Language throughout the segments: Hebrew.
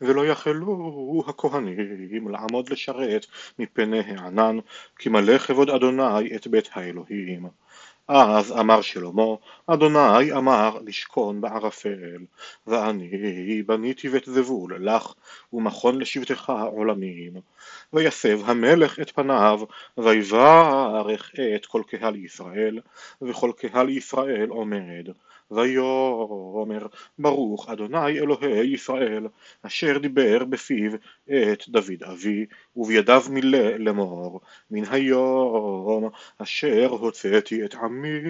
ולא יכלו הכהנים לעמוד לשרת מפני הענן, כי מלא כבוד אדוני את בית האלוהים. אז אמר שלמה, אדוני אמר לשכון בערפל, ואני בניתי בית זבול לך, ומכון לשבטך עולמים. ויסב המלך את פניו, ויברך את כל קהל ישראל, וכל קהל ישראל עומד. ויאמר ברוך אדוני אלוהי ישראל אשר דיבר בפיו את דוד אבי ובידיו מילא לאמור מן היום אשר הוצאתי את עמי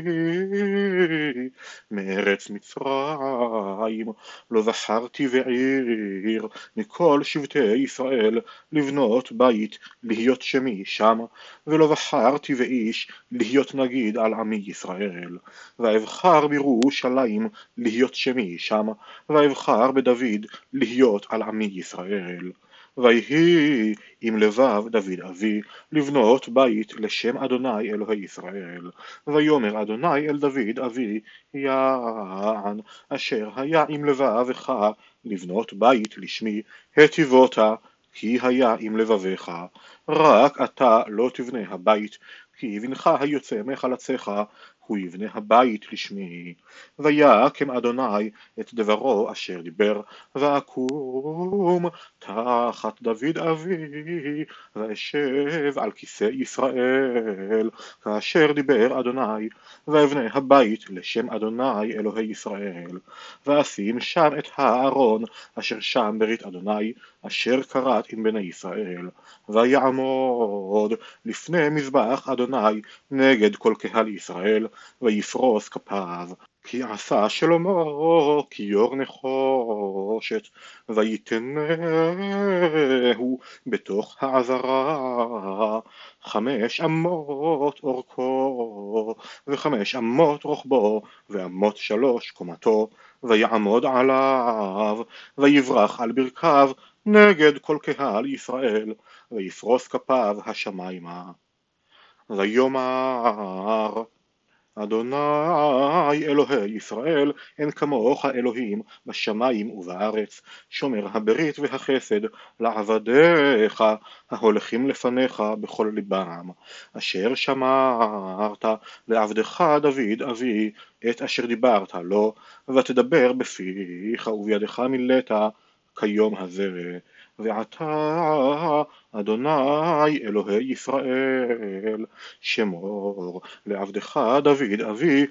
מארץ מצרים לא זכרתי בעיר מכל שבטי ישראל לבנות בית להיות שמי שם ולא בחרתי באיש להיות נגיד על עמי ישראל ואבחר בירוש ירושלים להיות שמי שם, ואבחר בדוד להיות על עמי ישראל. ויהי עם לבב דוד אבי לבנות בית לשם אדוני אלוהי ישראל. ויאמר אדוני אל דוד אבי יען אשר היה עם לבבך לבנות בית לשמי היטיבותה כי היה עם לבביך רק אתה לא תבנה הבית כי בנך היוצא מחלציך הוא יבנה הבית לשמי. ויקם אדוני את דברו אשר דיבר, ואקום תחת דוד אבי, ואשב על כיסא ישראל, כאשר דיבר אדוני, ואבנה הבית לשם אדוני אלוהי ישראל, ואשים שם את הארון אשר שם ברית אדוני, אשר כרת עם בני ישראל, ויעמוד לפני מזבח אדוני נגד כל קהל ישראל, ויפרוס כפיו, כי עשה שלמה כיור נחושת, ויתנהו בתוך העזרה, חמש אמות אורכו, וחמש אמות רוחבו, ואמות שלוש קומתו, ויעמוד עליו, ויברח על ברכיו נגד כל קהל ישראל, ויפרוס כפיו השמיימה. ויאמר אדוני אלוהי ישראל, אין כמוך אלוהים בשמיים ובארץ, שומר הברית והחסד לעבדיך ההולכים לפניך בכל ליבם, אשר שמרת לעבדך דוד אבי את אשר דיברת לו, ותדבר בפיך ובידך מילאת כיום הזה. ועתה אדוני אלוהי ישראל שמור לעבדך דוד אבי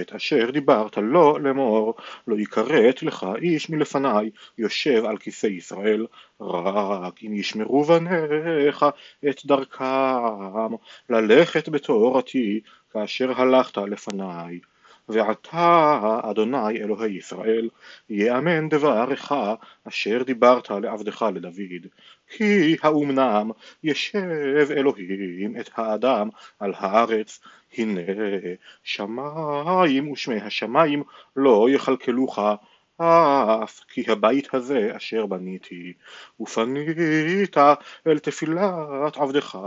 את אשר דיברת לו לאמור לא יכרת לך איש מלפניי יושב על כיסא ישראל רק אם ישמרו בניך את דרכם ללכת בתורתי כאשר הלכת לפניי ועתה אדוני אלוהי ישראל יאמן דברך אשר דיברת לעבדך לדוד. כי האומנם ישב אלוהים את האדם על הארץ הנה שמיים ושמי השמיים לא יכלכלוך אף כי הבית הזה אשר בניתי, ופנית אל תפילת עבדך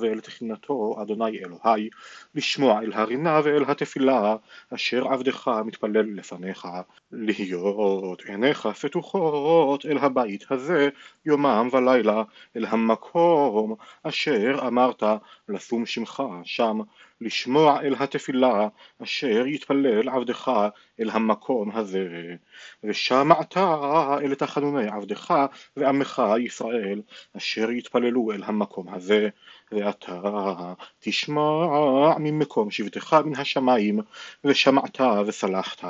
ואל תחינתו אדוני אלוהי, לשמוע אל הרינה ואל התפילה אשר עבדך מתפלל לפניך, להיות עיניך פתוחות אל הבית הזה יומם ולילה, אל המקום אשר אמרת לשום שמך שם, לשמוע אל התפילה אשר יתפלל עבדך אל המקום הזה. ושמעת אל תחנוני עבדך ועמך ישראל אשר יתפללו אל המקום הזה ואתה תשמע ממקום שבטך מן השמיים ושמעת וסלחת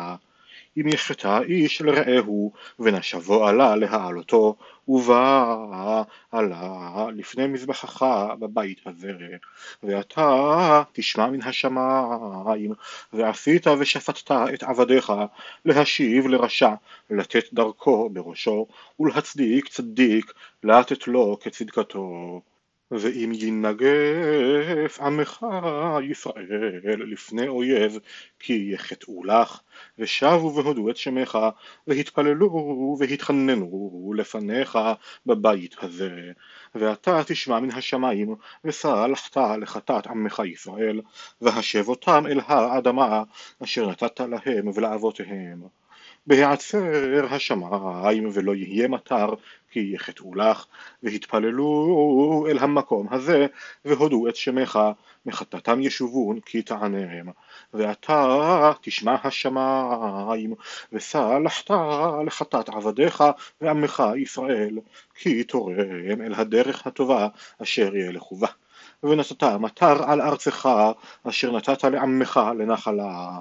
אם יחטא איש לרעהו ונשבו עלה להעלותו ובא עלה לפני מזבחך בבית הזה. ואתה תשמע מן השמיים ועשית ושפטת את עבדיך להשיב לרשע לתת דרכו בראשו ולהצדיק צדיק לתת לו כצדקתו ואם ינגף עמך ישראל לפני אויב כי יחטאו לך ושבו והודו את שמך והתפללו והתחננו לפניך בבית הזה. ואתה תשמע מן השמיים וסלחת לחטאת עמך ישראל והשב אותם אל הר אדמה אשר נתת להם ולאבותיהם בהיעצר השמיים ולא יהיה מטר כי יחטאו לך והתפללו אל המקום הזה והודו את שמך מחטאתם ישובון כי תענם ואתה תשמע השמיים וסלחת לחטאת עבדיך ועמך ישראל כי תורם אל הדרך הטובה אשר ילכו בה. ונתת מטר על ארצך אשר נתת לעמך לנחלה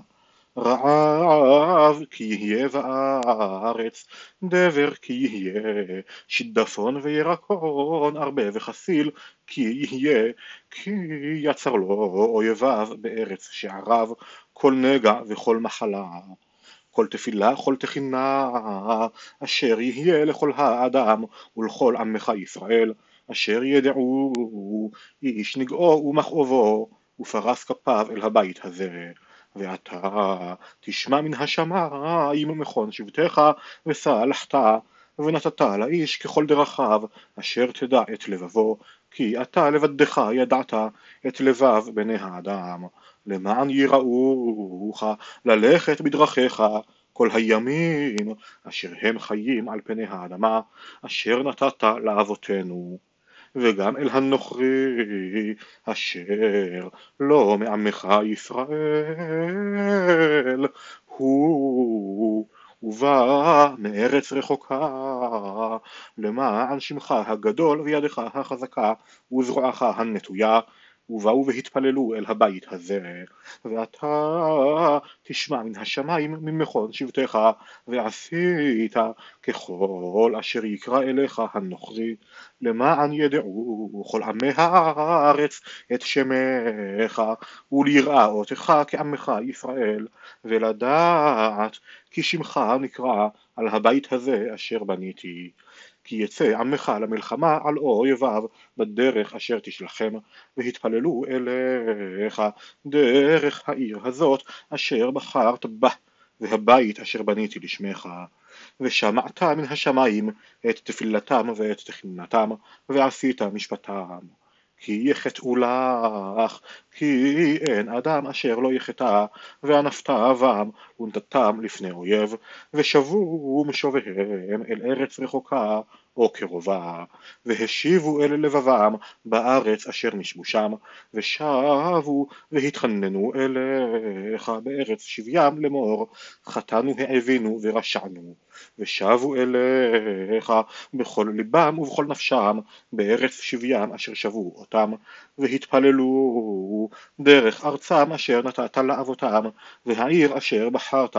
רעב כי יהיה בארץ, דבר כי יהיה, שידפון וירקון, הרבה וחסיל כי יהיה, כי יצר לו אויביו בארץ שעריו, כל נגע וכל מחלה. כל תפילה, כל תחינה, אשר יהיה לכל האדם ולכל עמך ישראל, אשר ידעו איש נגעו ומכאובו, ופרס כפיו אל הבית הזה. ואתה תשמע מן השמיים מכון שבטך וסלחת ונתת לאיש ככל דרכיו אשר תדע את לבבו כי אתה לבדך ידעת את לבב בני האדם. למען יראוך ללכת בדרכיך כל הימים אשר הם חיים על פני האדמה אשר נתת לאבותינו וגם אל הנוכרי אשר לא מעמך ישראל. הוא ובא מארץ רחוקה למען שמך הגדול וידך החזקה וזרועך הנטויה ובאו והתפללו אל הבית הזה, ואתה תשמע מן השמיים ממכון שבטך, ועשית ככל אשר יקרא אליך הנוכרי, למען ידעו כל עמי הארץ את שמך, ולראותך כעמך ישראל, ולדעת כי שמך נקרא על הבית הזה אשר בניתי. כי יצא עמך למלחמה על אויביו בדרך אשר תשלחם, והתפללו אליך דרך העיר הזאת אשר בחרת בה, והבית אשר בניתי לשמך. ושמעת מן השמיים את תפילתם ואת תחינתם, ועשית משפטם. כי יחטאו לך, כי אין אדם אשר לא יחטא, וענפת בם ונתתם לפני אויב, ושבו משוביהם אל ארץ רחוקה או קרובה, והשיבו אל לבבם בארץ אשר נשבו שם, ושבו והתחננו אליך בארץ שביים לאמור, חטאנו העבינו ורשענו, ושבו אליך בכל ליבם ובכל נפשם בארץ שביים אשר שבו אותם, והתפללו דרך ארצם אשר נתת לאבותם, והעיר אשר בחרת,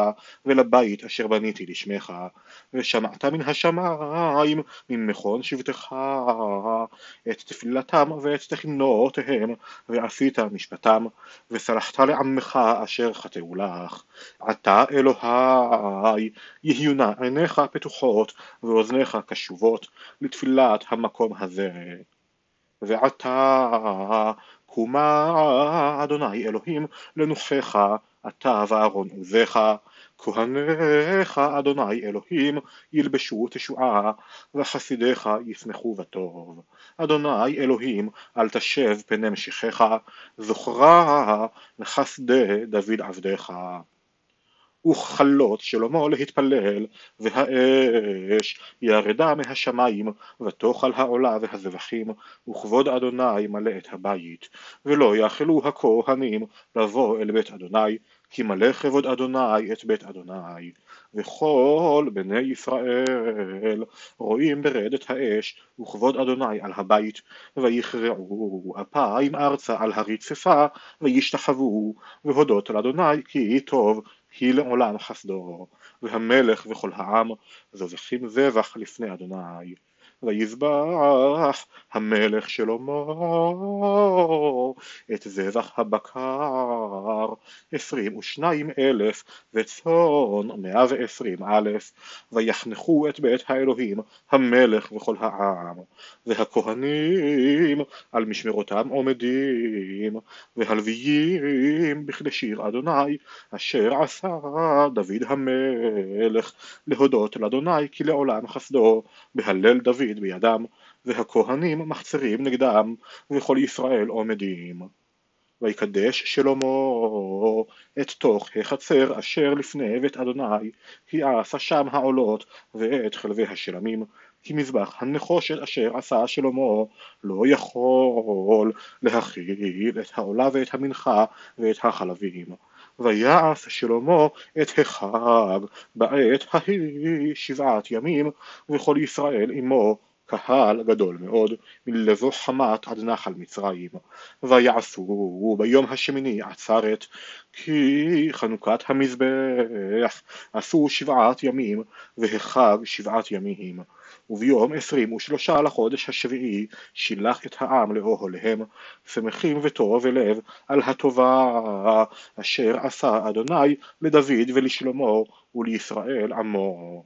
ולבית אשר בניתי לשמך, ושמעת מן השמיים ממכון שבטך את תפילתם ואת תחינותיהם, ועשית משפטם, וסלחת לעמך אשר חטאו לך. עתה אלוהי יהיו נא עיניך פתוחות ואוזניך קשובות לתפילת המקום הזה. ועתה קומה אדוני אלוהים לנוחך אתה ואהרון עוזיך כהניך אדוני אלוהים ילבשו תשועה וחסידיך ישמחו בטוב. אדוני אלוהים אל תשב פני משיחך זוכרה לחסדי דוד עבדיך וככלות שלמה להתפלל, והאש ירדה מהשמיים, ותאכל העולה והזבחים, וכבוד אדוני מלא את הבית, ולא יאכלו הכהנים לבוא אל בית אדוני, כי מלא כבוד אדוני את בית אדוני. וכל בני ישראל רואים ברדת האש וכבוד אדוני על הבית ויכרעו אפיים ארצה על הרצפה וישתחוו והודות על אדוני כי טוב היא לעולם חסדו, והמלך וכל העם זוזחים זבח לפני אדוני. ויזבח המלך שלמה את זבח הבקר. עשרים ושניים אלף וצאן מאה ועשרים אלף ויחנכו את בית האלוהים המלך וכל העם והכהנים על משמרותם עומדים והלוויים בכדי שיר אדוני אשר עשה דוד המלך להודות לאדוני כי לעולם חסדו בהלל דוד דוד בידם, והכהנים מחצרים נגדם, וכל ישראל עומדים. ויקדש שלמה את תוך החצר אשר לפני בית אדוני, כי עשה שם העולות ואת חלבי השלמים, כי מזבח הנחושת אשר עשה שלמה לא יכול להכיל את העולה ואת המנחה ואת החלבים. ויעש שלמה את החג בעת ההיא שבעת ימים, וכל ישראל עמו קהל גדול מאוד, מלבוא חמת עד נחל מצרים. ויעשו ביום השמיני עצרת, כי חנוכת המזבח עשו שבעת ימים, והחג שבעת ימים. וביום עשרים ושלושה לחודש השביעי שילח את העם לאוהליהם, שמחים וטוב לב על הטובה אשר עשה אדוני לדוד ולשלמה ולישראל עמו.